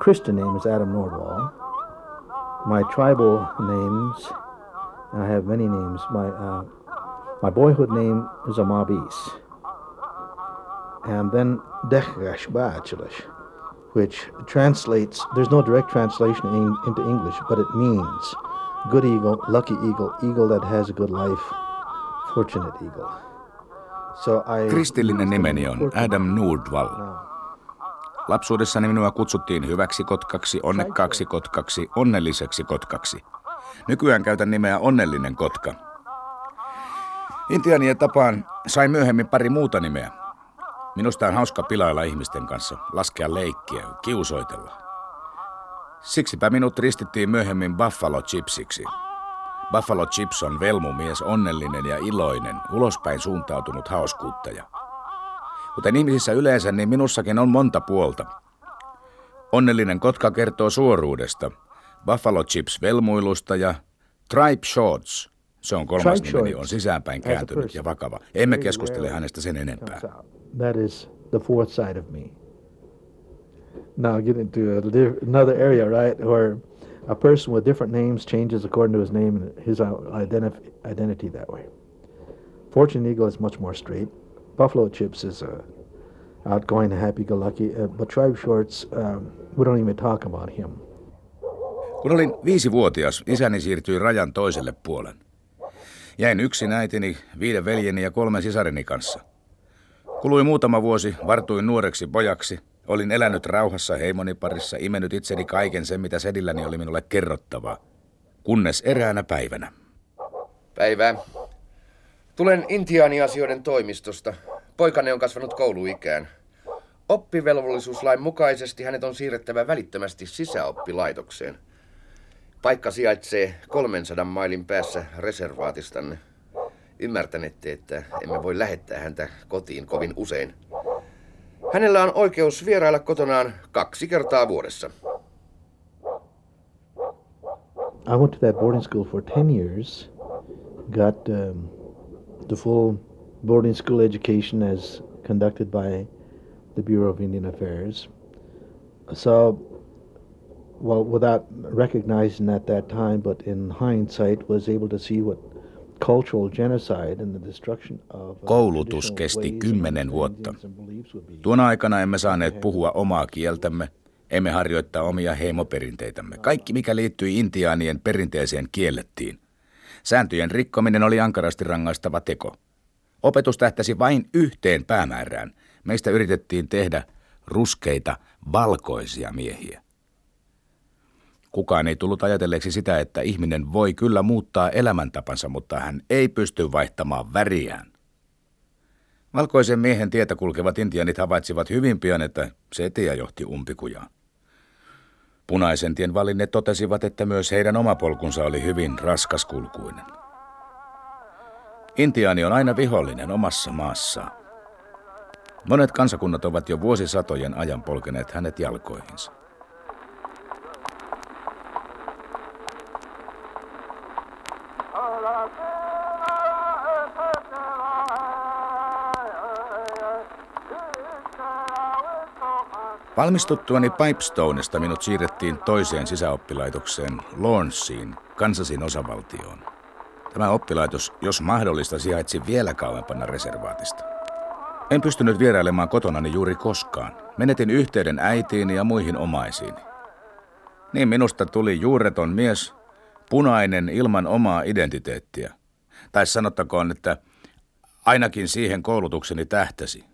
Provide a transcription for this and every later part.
Christian name is Adam Nordwall. My tribal names, I have many names. My uh, my boyhood name is Amabis. And then Dechgash Bachelish, which translates, there's no direct translation in, into English, but it means good eagle, lucky eagle, eagle that has a good life, fortunate eagle. So I, Kristillinen nimeni on Adam Nordwall. Lapsuudessani minua kutsuttiin hyväksi kotkaksi, onnekkaaksi kotkaksi, onnelliseksi kotkaksi. Nykyään käytän nimeä onnellinen kotka. Intianien tapaan sain myöhemmin pari muuta nimeä. Minusta on hauska pilailla ihmisten kanssa, laskea leikkiä, kiusoitella. Siksipä minut ristittiin myöhemmin Buffalo Chipsiksi. Buffalo Chips on velmumies, onnellinen ja iloinen, ulospäin suuntautunut hauskuuttaja. Kuten ihmisissä yleensä, niin minussakin on monta puolta. Onnellinen kotka kertoo suoruudesta, Buffalo Chips velmuilusta ja Tribe Shorts, se on kolmas nimeni, on sisäänpäin kääntynyt ja vakava. Emme keskustele hänestä sen enempää. That is the fourth side of me. Now get into another area, right, where a person with different names changes according to his name and his identity that way. Fortune Eagle is much more straight. Buffalo Chips is a outgoing, happy-go-lucky. Uh, but Tribe Shorts, um, we don't even talk about him. Kun olin viisivuotias, isäni siirtyi rajan toiselle puolen. Jäin yksin äitini, viiden veljeni ja kolmen sisareni kanssa. Kului muutama vuosi, vartuin nuoreksi pojaksi. Olin elänyt rauhassa heimoni parissa, imennyt itseni kaiken sen, mitä sedilläni oli minulle kerrottavaa. Kunnes eräänä päivänä. Päivää. Tulen intiaaniasioiden toimistosta. Poikani on kasvanut kouluikään. Oppivelvollisuuslain mukaisesti hänet on siirrettävä välittömästi sisäoppilaitokseen. Paikka sijaitsee 300 mailin päässä reservaatistanne. Ymmärtänette, että emme voi lähettää häntä kotiin kovin usein. Hänellä on oikeus vierailla kotonaan kaksi kertaa vuodessa. I went to that boarding school for 10 years. Got um, the full boarding school education as conducted by the Bureau of Indian Affairs. So, well, without recognizing at that time, but in hindsight, was able to see what Uh, Koulutus kesti kymmenen vuotta. Tuona aikana emme saaneet puhua omaa kieltämme, emme harjoittaa omia heimoperinteitämme. Kaikki, mikä liittyi intiaanien perinteeseen, kiellettiin. Sääntöjen rikkominen oli ankarasti rangaistava teko. Opetus tähtäsi vain yhteen päämäärään. Meistä yritettiin tehdä ruskeita, valkoisia miehiä. Kukaan ei tullut ajatelleeksi sitä, että ihminen voi kyllä muuttaa elämäntapansa, mutta hän ei pysty vaihtamaan väriään. Valkoisen miehen tietä kulkevat intianit havaitsivat hyvin pian, että se tie johti umpikujaan. Punaisen tien valinneet totesivat, että myös heidän oma polkunsa oli hyvin raskaskulkuinen. Intiaani on aina vihollinen omassa maassaan. Monet kansakunnat ovat jo vuosisatojen ajan polkeneet hänet jalkoihinsa. Valmistuttuani Pipestonesta minut siirrettiin toiseen sisäoppilaitokseen, Lawrenceen, Kansasin osavaltioon. Tämä oppilaitos, jos mahdollista, sijaitsi vielä kauempana reservaatista. En pystynyt vierailemaan kotonani juuri koskaan. Menetin yhteyden äitiini ja muihin omaisiini. Niin minusta tuli juureton mies, punainen ilman omaa identiteettiä. Tai sanottakoon, että ainakin siihen koulutukseni tähtäsi.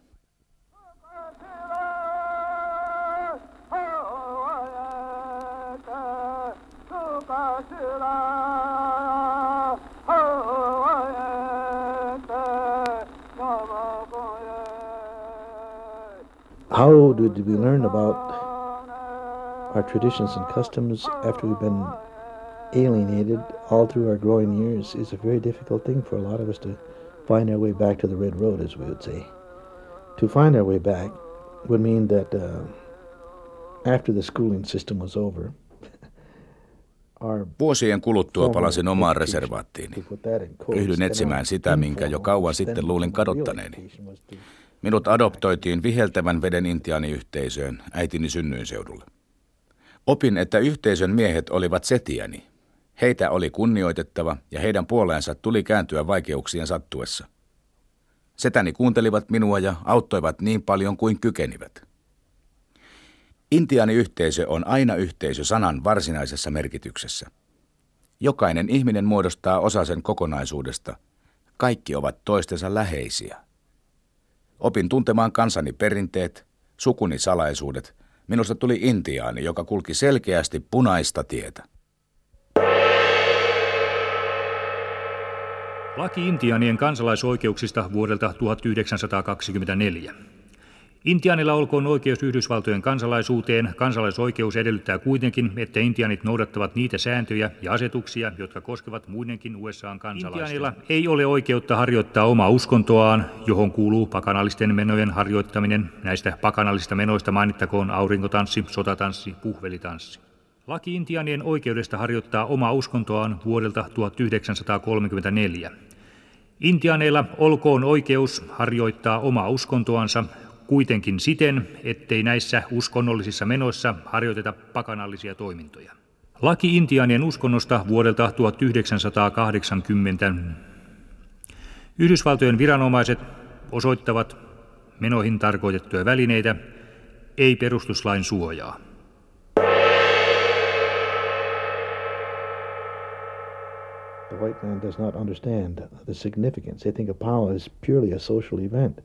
How did we learn about our traditions and customs after we've been alienated all through our growing years is a very difficult thing for a lot of us to find our way back to the red road, as we would say. To find our way back would mean that uh, after the schooling system was over, Vuosien kuluttua palasin omaan reservaattiini. Ryhdyin etsimään sitä, minkä jo kauan sitten luulin kadottaneeni. Minut adoptoitiin viheltävän veden intiaaniyhteisöön äitini synnyinseudulle. Opin, että yhteisön miehet olivat setiäni. Heitä oli kunnioitettava ja heidän puoleensa tuli kääntyä vaikeuksien sattuessa. Setäni kuuntelivat minua ja auttoivat niin paljon kuin kykenivät. Intiaaniyhteisö on aina yhteisö sanan varsinaisessa merkityksessä. Jokainen ihminen muodostaa osa sen kokonaisuudesta. Kaikki ovat toistensa läheisiä. Opin tuntemaan kansani perinteet, sukuni salaisuudet. Minusta tuli intiaani, joka kulki selkeästi punaista tietä. Laki intiaanien kansalaisoikeuksista vuodelta 1924. Intianilla olkoon oikeus Yhdysvaltojen kansalaisuuteen. Kansalaisoikeus edellyttää kuitenkin, että intianit noudattavat niitä sääntöjä ja asetuksia, jotka koskevat muidenkin USAn kansalaisia. Intianilla ei ole oikeutta harjoittaa omaa uskontoaan, johon kuuluu pakanallisten menojen harjoittaminen. Näistä pakanallisista menoista mainittakoon aurinkotanssi, sotatanssi, puhvelitanssi. Laki intianien oikeudesta harjoittaa omaa uskontoaan vuodelta 1934. Intianeilla olkoon oikeus harjoittaa omaa uskontoansa kuitenkin siten, ettei näissä uskonnollisissa menoissa harjoiteta pakanallisia toimintoja. Laki intiaanien uskonnosta vuodelta 1980. Yhdysvaltojen viranomaiset osoittavat menoihin tarkoitettuja välineitä, ei perustuslain suojaa. The white man does not understand the significance. They think a powwow is purely a social event.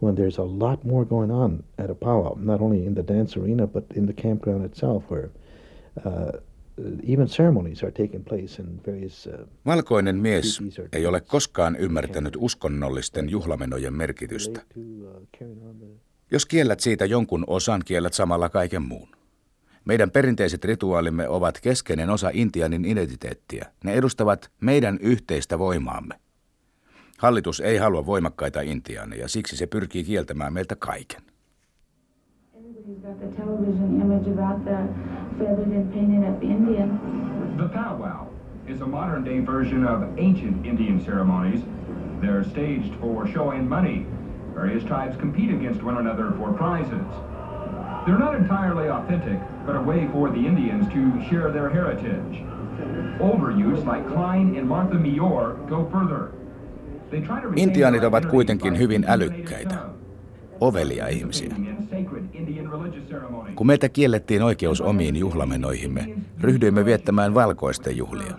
When there's a lot more going on at a powwow, not only in the dance arena, but in the campground itself, where uh, even ceremonies are taking place in various, uh, Valkoinen mies ei ole koskaan ymmärtänyt uskonnollisten juhlamenojen merkitystä. Uh, Jos kiellät siitä jonkun osan, kiellät samalla kaiken muun. Meidän perinteiset rituaalimme ovat keskeinen osa Intianin identiteettiä. Ne edustavat meidän yhteistä voimaamme. Hallitus ei halua voimakkaita intiaaneja, siksi se pyrkii kieltämään meiltä kaiken. The powwow is a modern day version of ancient Indian ceremonies. They're staged for show and money. Various tribes compete against one another for prizes. They're not entirely authentic, but a way for the Indians to share their heritage. Older youths like Klein and Martha Mior go further. Intiaanit ovat kuitenkin hyvin älykkäitä, ovelia ihmisiä. Kun meiltä kiellettiin oikeus omiin juhlamenoihimme, ryhdyimme viettämään valkoisten juhlia.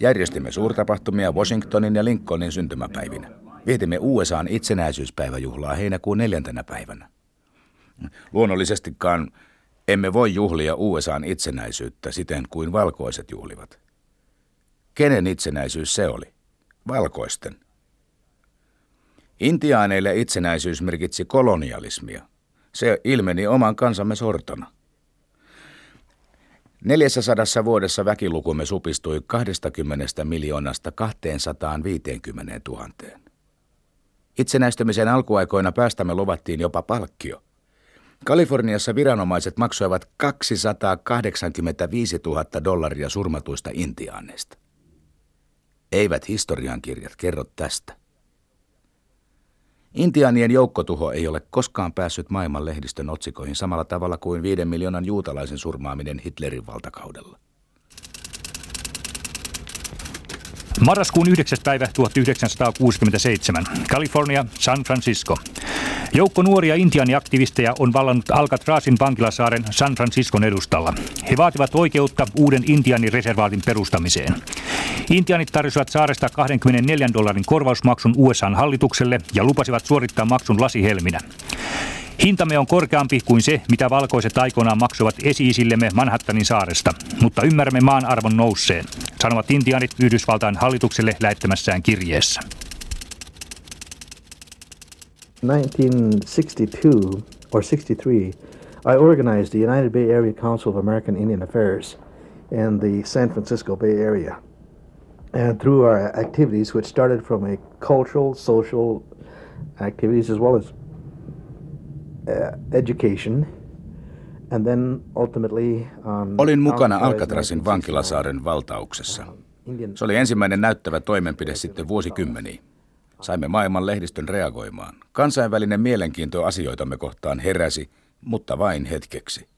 Järjestimme suurtapahtumia Washingtonin ja Lincolnin syntymäpäivinä. Vietimme USAn itsenäisyyspäiväjuhlaa heinäkuun neljäntenä päivänä. Luonnollisestikaan emme voi juhlia USAn itsenäisyyttä siten kuin valkoiset juhlivat. Kenen itsenäisyys se oli? Valkoisten. Intiaaneille itsenäisyys merkitsi kolonialismia. Se ilmeni oman kansamme sortona. 400 vuodessa väkilukumme supistui 20 miljoonasta 250 000. Itsenäistymisen alkuaikoina päästämme luvattiin jopa palkkio. Kaliforniassa viranomaiset maksoivat 285 000 dollaria surmatuista intiaaneista. Eivät historiankirjat kerro tästä. Intiaanien joukkotuho ei ole koskaan päässyt maailman lehdistön otsikoihin samalla tavalla kuin viiden miljoonan juutalaisen surmaaminen Hitlerin valtakaudella. Marraskuun 9. päivä 1967. California, San Francisco. Joukko nuoria intiaaniaktivisteja on vallannut Alcatrasin vankilasaaren San Franciscon edustalla. He vaativat oikeutta uuden intiaanireservaatin perustamiseen. Intiaanit tarjosivat saaresta 24 dollarin korvausmaksun USAn hallitukselle ja lupasivat suorittaa maksun lasihelminä. Hintamme on korkeampi kuin se, mitä valkoiset aikoinaan maksuvat esi-isillemme Manhattanin saaresta, mutta ymmärrämme maan arvon nousseen, sanovat intiaanit Yhdysvaltain hallitukselle lähettämässään kirjeessä. 1962 or 63, I organized the United Bay Area Council of American Indian Affairs in the San Francisco Bay Area. And through our activities, which started from a cultural, social activities as well as uh, education, and then ultimately um, Olin mukana Alcatrasin vankilasaaren valtauksessa. Se oli ensimmäinen näyttävä toimenpide sitten vuosikymmeniin. Saimme maailman lehdistön reagoimaan. Kansainvälinen mielenkiinto asioitamme kohtaan heräsi, mutta vain hetkeksi.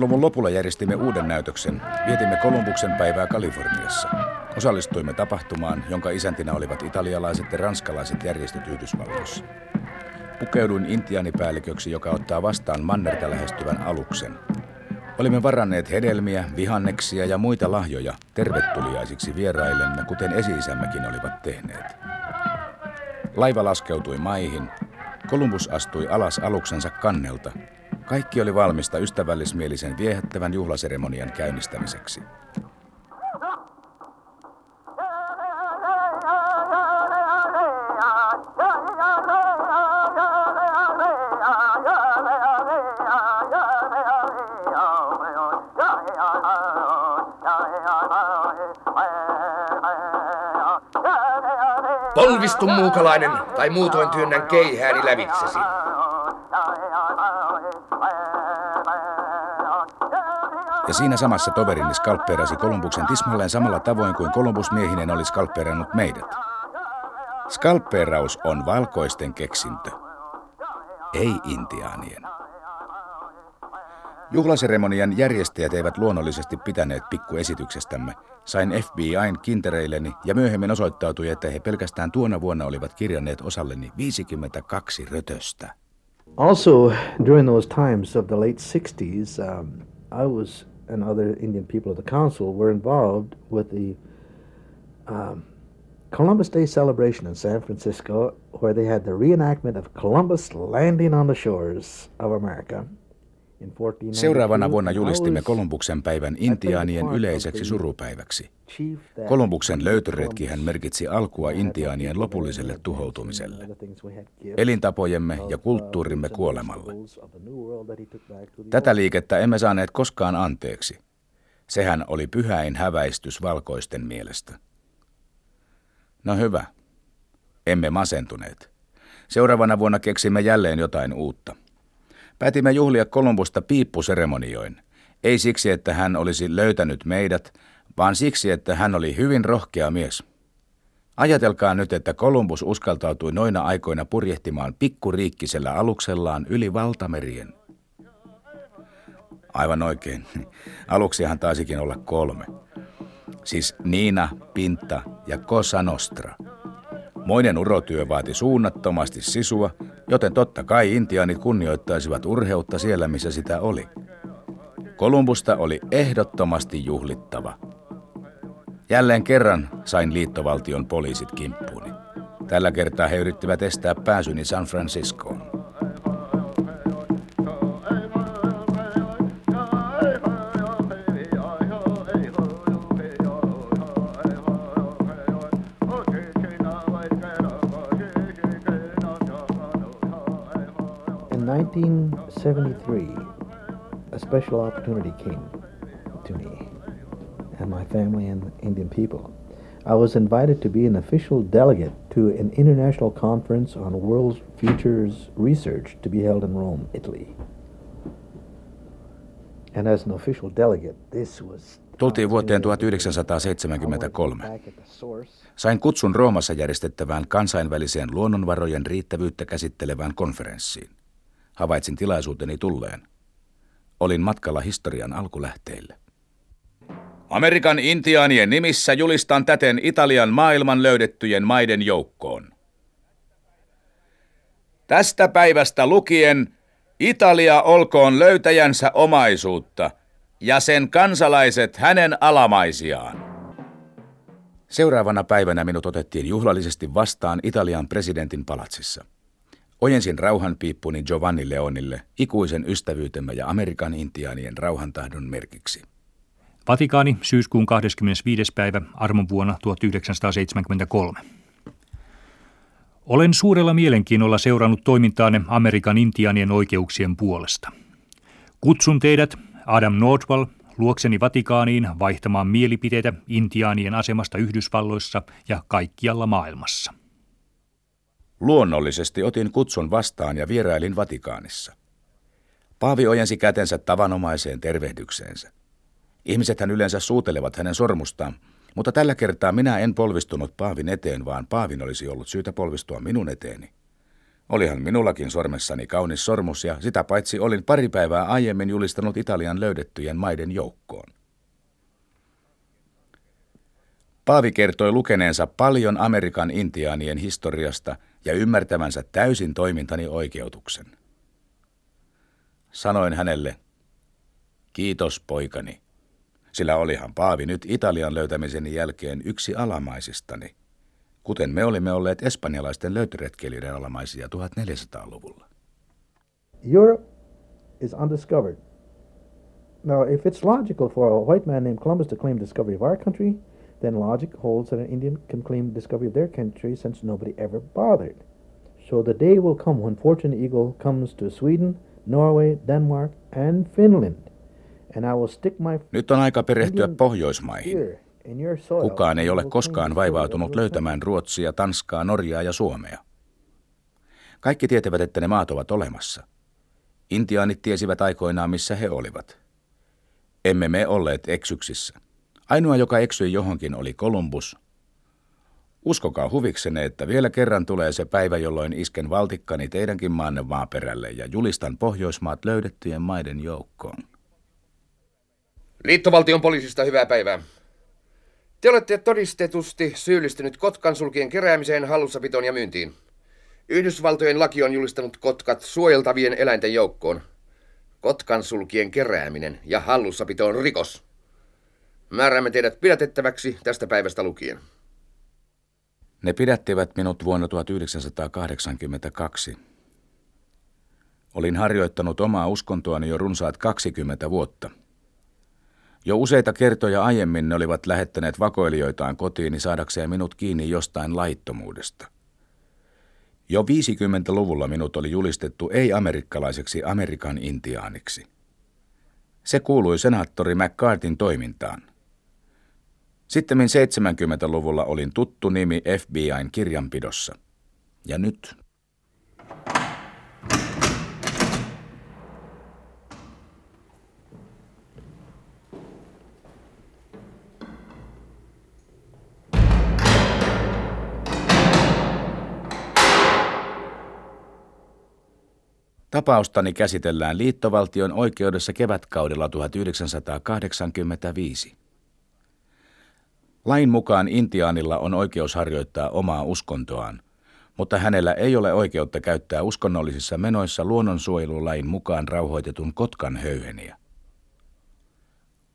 Luvun lopulla järjestimme uuden näytöksen. Vietimme Kolumbuksen päivää Kaliforniassa. Osallistuimme tapahtumaan, jonka isäntinä olivat italialaiset ja ranskalaiset järjestöt Yhdysvalloissa. Pukeuduin intiaanipäälliköksi, joka ottaa vastaan mannerta lähestyvän aluksen. Olimme varanneet hedelmiä, vihanneksia ja muita lahjoja tervetuliaisiksi vieraillemme, kuten esi-isämmekin olivat tehneet. Laiva laskeutui maihin. Kolumbus astui alas aluksensa kannelta kaikki oli valmista ystävällismielisen viehättävän juhlaseremonian käynnistämiseksi. Polvistu muukalainen, tai muutoin työnnän keihääni lävitsesi. Ja siinä samassa toverini skalppeerasi Kolumbuksen tismalleen samalla tavoin kuin Kolumbus miehinen oli skalppeerannut meidät. Skalppeeraus on valkoisten keksintö, ei intiaanien. Juhlaseremonian järjestäjät eivät luonnollisesti pitäneet pikkuesityksestämme. Sain FBIn kintereilleni ja myöhemmin osoittautui, että he pelkästään tuona vuonna olivat kirjanneet osalleni 52 rötöstä. Also, during those times of the late 60s, um, I was and other Indian people of the council were involved with the um, Columbus Day celebration in San Francisco, where they had the reenactment of Columbus landing on the shores of America. Seuraavana vuonna julistimme Kolumbuksen päivän intiaanien yleiseksi surupäiväksi. Kolumbuksen löytöretkihän merkitsi alkua intiaanien lopulliselle tuhoutumiselle, elintapojemme ja kulttuurimme kuolemalle. Tätä liikettä emme saaneet koskaan anteeksi. Sehän oli pyhäin häväistys valkoisten mielestä. No hyvä. Emme masentuneet. Seuraavana vuonna keksimme jälleen jotain uutta – Päätimme juhlia Kolumbusta piippuseremonioin. Ei siksi, että hän olisi löytänyt meidät, vaan siksi, että hän oli hyvin rohkea mies. Ajatelkaa nyt, että Kolumbus uskaltautui noina aikoina purjehtimaan pikkuriikkisellä aluksellaan yli valtamerien. Aivan oikein. Aluksiahan taisikin olla kolme. Siis Niina, Pinta ja Cosa Nostra. Moinen urotyö vaati suunnattomasti sisua, joten totta kai intiaanit kunnioittaisivat urheutta siellä, missä sitä oli. Kolumbusta oli ehdottomasti juhlittava. Jälleen kerran sain liittovaltion poliisit kimppuuni. Tällä kertaa he yrittivät estää pääsyni San Franciscoon. 1973, a special opportunity came to me and my family and Indian people. I was invited to be an official delegate to an international conference on world futures research to be held in Rome, Italy. And as an official delegate, this was Tultiin vuoteen 1973. Sain kutsun Roomassa järjestettävään kansainväliseen luonnonvarojen riittävyyttä käsittelevään konferenssiin. Havaitsin tilaisuuteni tulleen. Olin matkalla historian alkulähteille. Amerikan intiaanien nimissä julistan täten Italian maailman löydettyjen maiden joukkoon. Tästä päivästä lukien Italia olkoon löytäjänsä omaisuutta ja sen kansalaiset hänen alamaisiaan. Seuraavana päivänä minut otettiin juhlallisesti vastaan Italian presidentin palatsissa. Ojensin rauhanpiippuni Giovanni Leonille ikuisen ystävyytemme ja Amerikan intiaanien rauhantahdon merkiksi. Vatikaani syyskuun 25. päivä armon vuonna 1973. Olen suurella mielenkiinnolla seurannut toimintaanne Amerikan intianien oikeuksien puolesta. Kutsun teidät, Adam Nordwall, luokseni Vatikaaniin vaihtamaan mielipiteitä intiaanien asemasta Yhdysvalloissa ja kaikkialla maailmassa. Luonnollisesti otin kutsun vastaan ja vierailin Vatikaanissa. Paavi ojensi kätensä tavanomaiseen tervehdykseensä. Ihmisethän yleensä suutelevat hänen sormustaan, mutta tällä kertaa minä en polvistunut Paavin eteen, vaan Paavin olisi ollut syytä polvistua minun eteeni. Olihan minullakin sormessani kaunis sormus ja sitä paitsi olin pari päivää aiemmin julistanut Italian löydettyjen maiden joukkoon. Paavi kertoi lukeneensa paljon Amerikan intiaanien historiasta ja ymmärtävänsä täysin toimintani oikeutuksen. Sanoin hänelle, kiitos poikani, sillä olihan Paavi nyt Italian löytämisen jälkeen yksi alamaisistani, kuten me olimme olleet espanjalaisten löytöretkeilijöiden alamaisia 1400-luvulla. Europe is undiscovered. Now, if it's logical for a white man named Columbus to claim discovery of our country, then logic holds that an Indian can claim discovery of their country since nobody ever bothered. So the day will come when Fortune Eagle comes to Sweden, Norway, Denmark, and Finland. And I will stick my Nyt on aika perehtyä Pohjoismaihin. Kukaan ei ole koskaan vaivautunut löytämään Ruotsia, Tanskaa, Norjaa ja Suomea. Kaikki tietävät, että ne maat ovat olemassa. Intiaanit tiesivät aikoinaan, missä he olivat. Emme me olleet eksyksissä. Ainoa, joka eksyi johonkin, oli Kolumbus. Uskokaa huviksenne, että vielä kerran tulee se päivä, jolloin isken valtikkani teidänkin maanne maaperälle ja julistan Pohjoismaat löydettyjen maiden joukkoon. Liittovaltion poliisista hyvää päivää. Te olette todistetusti syyllistynyt kotkan sulkien keräämiseen, hallussapitoon ja myyntiin. Yhdysvaltojen laki on julistanut kotkat suojeltavien eläinten joukkoon. Kotkan sulkien kerääminen ja hallussapito on rikos. Määräämme teidät pidätettäväksi tästä päivästä lukien. Ne pidättivät minut vuonna 1982. Olin harjoittanut omaa uskontoani jo runsaat 20 vuotta. Jo useita kertoja aiemmin ne olivat lähettäneet vakoilijoitaan kotiini saadakseen minut kiinni jostain laittomuudesta. Jo 50-luvulla minut oli julistettu ei-amerikkalaiseksi Amerikan intiaaniksi. Se kuului senaattori McCartin toimintaan. Sitten 70-luvulla olin tuttu nimi FBIn kirjanpidossa. Ja nyt Tapaustani käsitellään liittovaltion oikeudessa kevätkaudella 1985. Lain mukaan intiaanilla on oikeus harjoittaa omaa uskontoaan, mutta hänellä ei ole oikeutta käyttää uskonnollisissa menoissa luonnonsuojelulain mukaan rauhoitetun kotkan höyheniä.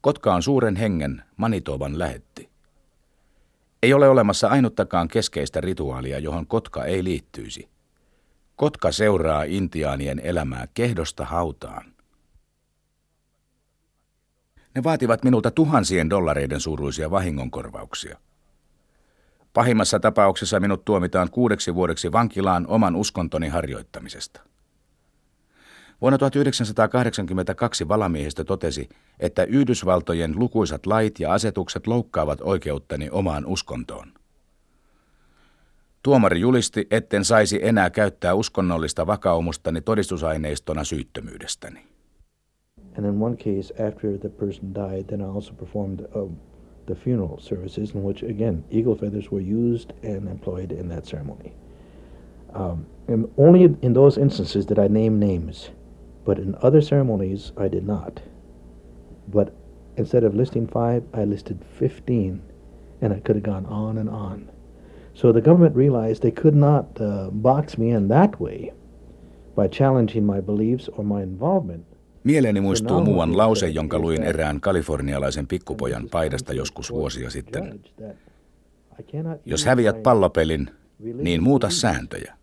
Kotka on suuren hengen Manitoban lähetti. Ei ole olemassa ainuttakaan keskeistä rituaalia, johon kotka ei liittyisi. Kotka seuraa intiaanien elämää kehdosta hautaan. Ne vaativat minulta tuhansien dollareiden suuruisia vahingonkorvauksia. Pahimmassa tapauksessa minut tuomitaan kuudeksi vuodeksi vankilaan oman uskontoni harjoittamisesta. Vuonna 1982 valamiehistö totesi, että Yhdysvaltojen lukuisat lait ja asetukset loukkaavat oikeuttani omaan uskontoon. Tuomari julisti, etten saisi enää käyttää uskonnollista vakaumustani todistusaineistona syyttömyydestäni. And in one case, after the person died, then I also performed uh, the funeral services in which, again, eagle feathers were used and employed in that ceremony. Um, and only in those instances did I name names, but in other ceremonies I did not. But instead of listing five, I listed 15, and I could have gone on and on. So the government realized they could not uh, box me in that way by challenging my beliefs or my involvement. Mieleeni muistuu muuan lause, jonka luin erään kalifornialaisen pikkupojan paidasta joskus vuosia sitten. Jos häviät pallopelin, niin muuta sääntöjä.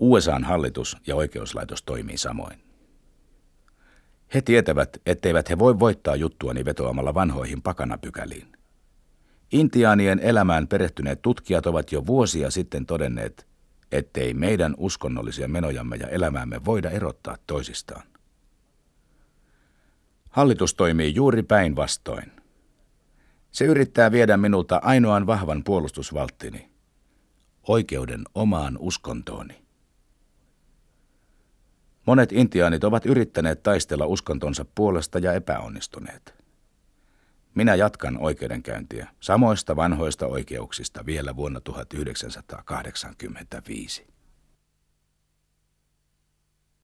USAn hallitus ja oikeuslaitos toimii samoin. He tietävät, etteivät he voi voittaa juttuani vetoamalla vanhoihin pakanapykäliin. Intiaanien elämään perehtyneet tutkijat ovat jo vuosia sitten todenneet, ettei meidän uskonnollisia menojamme ja elämäämme voida erottaa toisistaan. Hallitus toimii juuri päinvastoin. Se yrittää viedä minulta ainoan vahvan puolustusvalttini, oikeuden omaan uskontooni. Monet intiaanit ovat yrittäneet taistella uskontonsa puolesta ja epäonnistuneet. Minä jatkan oikeudenkäyntiä samoista vanhoista oikeuksista vielä vuonna 1985.